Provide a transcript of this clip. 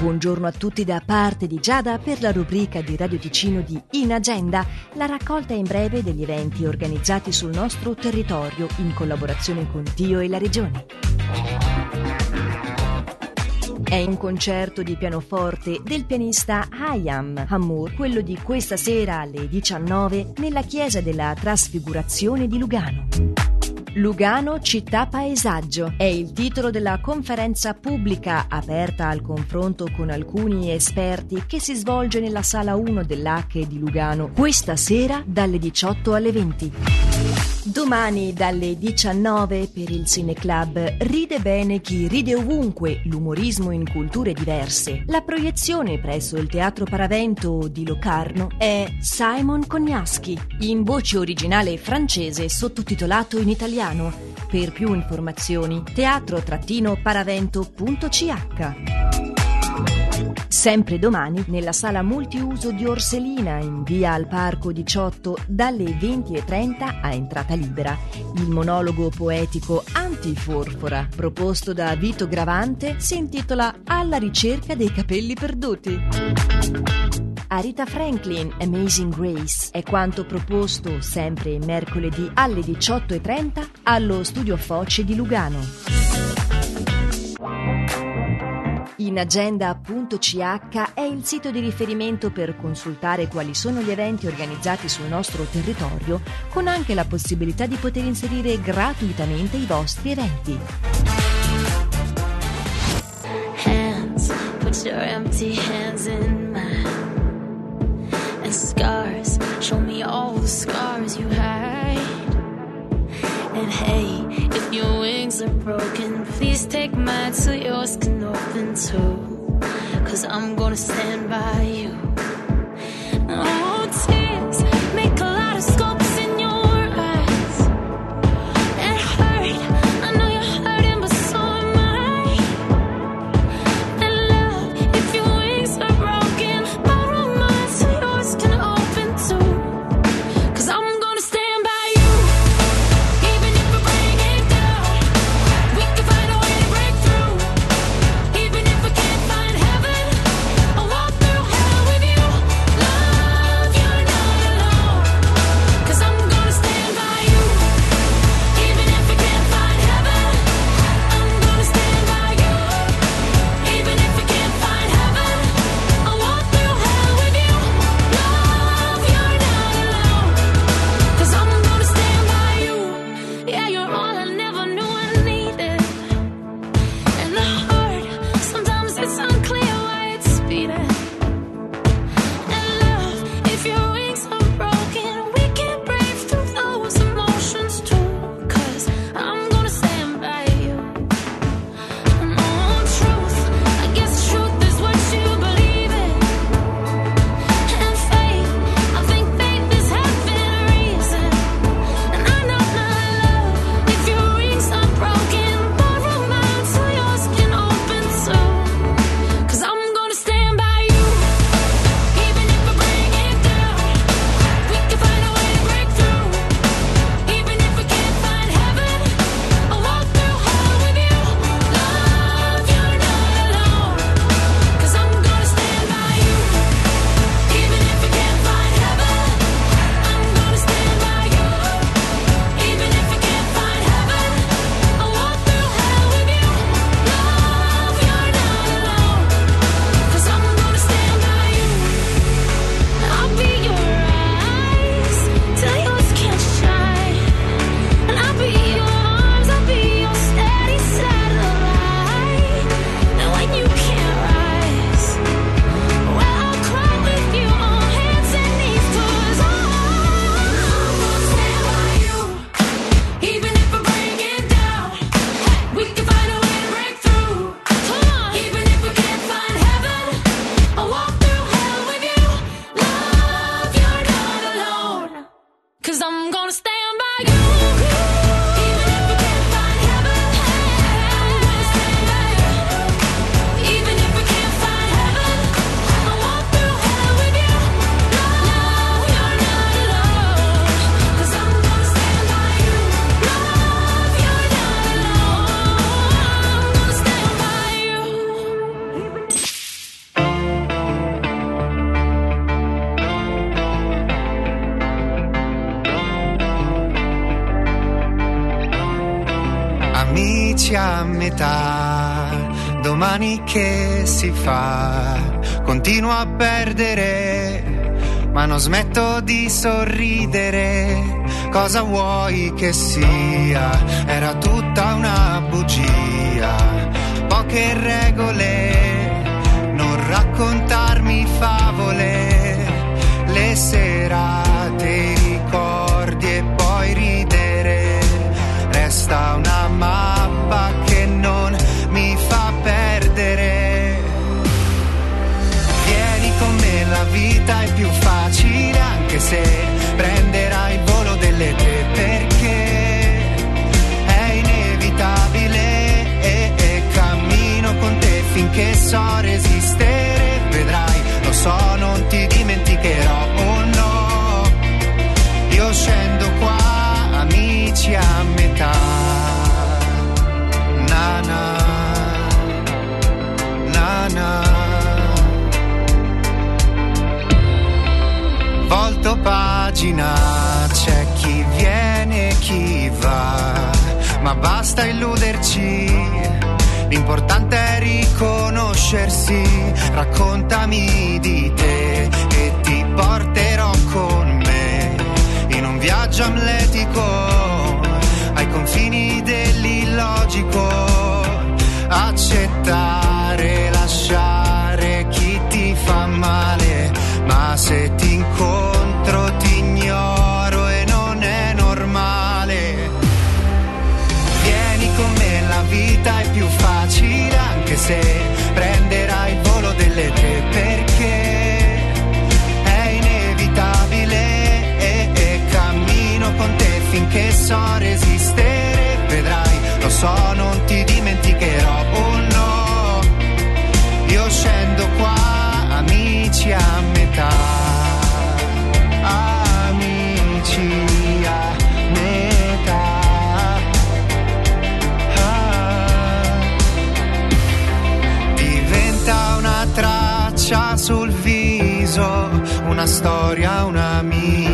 Buongiorno a tutti da parte di Giada per la rubrica di Radio Ticino di In Agenda, la raccolta in breve degli eventi organizzati sul nostro territorio in collaborazione con Dio e la Regione. È un concerto di pianoforte del pianista Hayam Hammour, quello di questa sera alle 19 nella chiesa della Trasfigurazione di Lugano. Lugano città paesaggio è il titolo della conferenza pubblica aperta al confronto con alcuni esperti che si svolge nella sala 1 dell'H di Lugano questa sera dalle 18 alle 20. Domani dalle 19 per il Cineclub Ride bene chi ride ovunque, l'umorismo in culture diverse. La proiezione presso il Teatro Paravento di Locarno è Simon Kognaschi, in voce originale francese sottotitolato in italiano. Per più informazioni teatro-paravento.ch Sempre domani, nella sala multiuso di Orselina, in via al Parco 18, dalle 20.30 a entrata libera, il monologo poetico Antiforfora, proposto da Vito Gravante, si intitola Alla ricerca dei capelli perduti. Arita Franklin, Amazing Grace, è quanto proposto sempre mercoledì alle 18.30 allo Studio Foce di Lugano. Inagenda.ch è il sito di riferimento per consultare quali sono gli eventi organizzati sul nostro territorio, con anche la possibilità di poter inserire gratuitamente i vostri eventi. Hands, take mine so yours can open too. Cause I'm gonna stand by you. Oh, it metà, domani che si fa? Continuo a perdere, ma non smetto di sorridere. Cosa vuoi che sia? Era tutta una bugia, poche regole, finché so resistere. Vedrai, lo so, non ti dimenticherò, oh no, io scendo qua amici a metà. Nana, nana. Volto pagina, c'è chi viene e chi va, ma basta illuderci. L'importante è riconoscersi, raccontami di te e ti porterò con me. In un viaggio amletico ai confini dell'illogico, accettare, se prenderai il volo delle te perché è inevitabile e, e cammino con te finché so resistere. So, non ti dimenticherò, oh storia, una mia.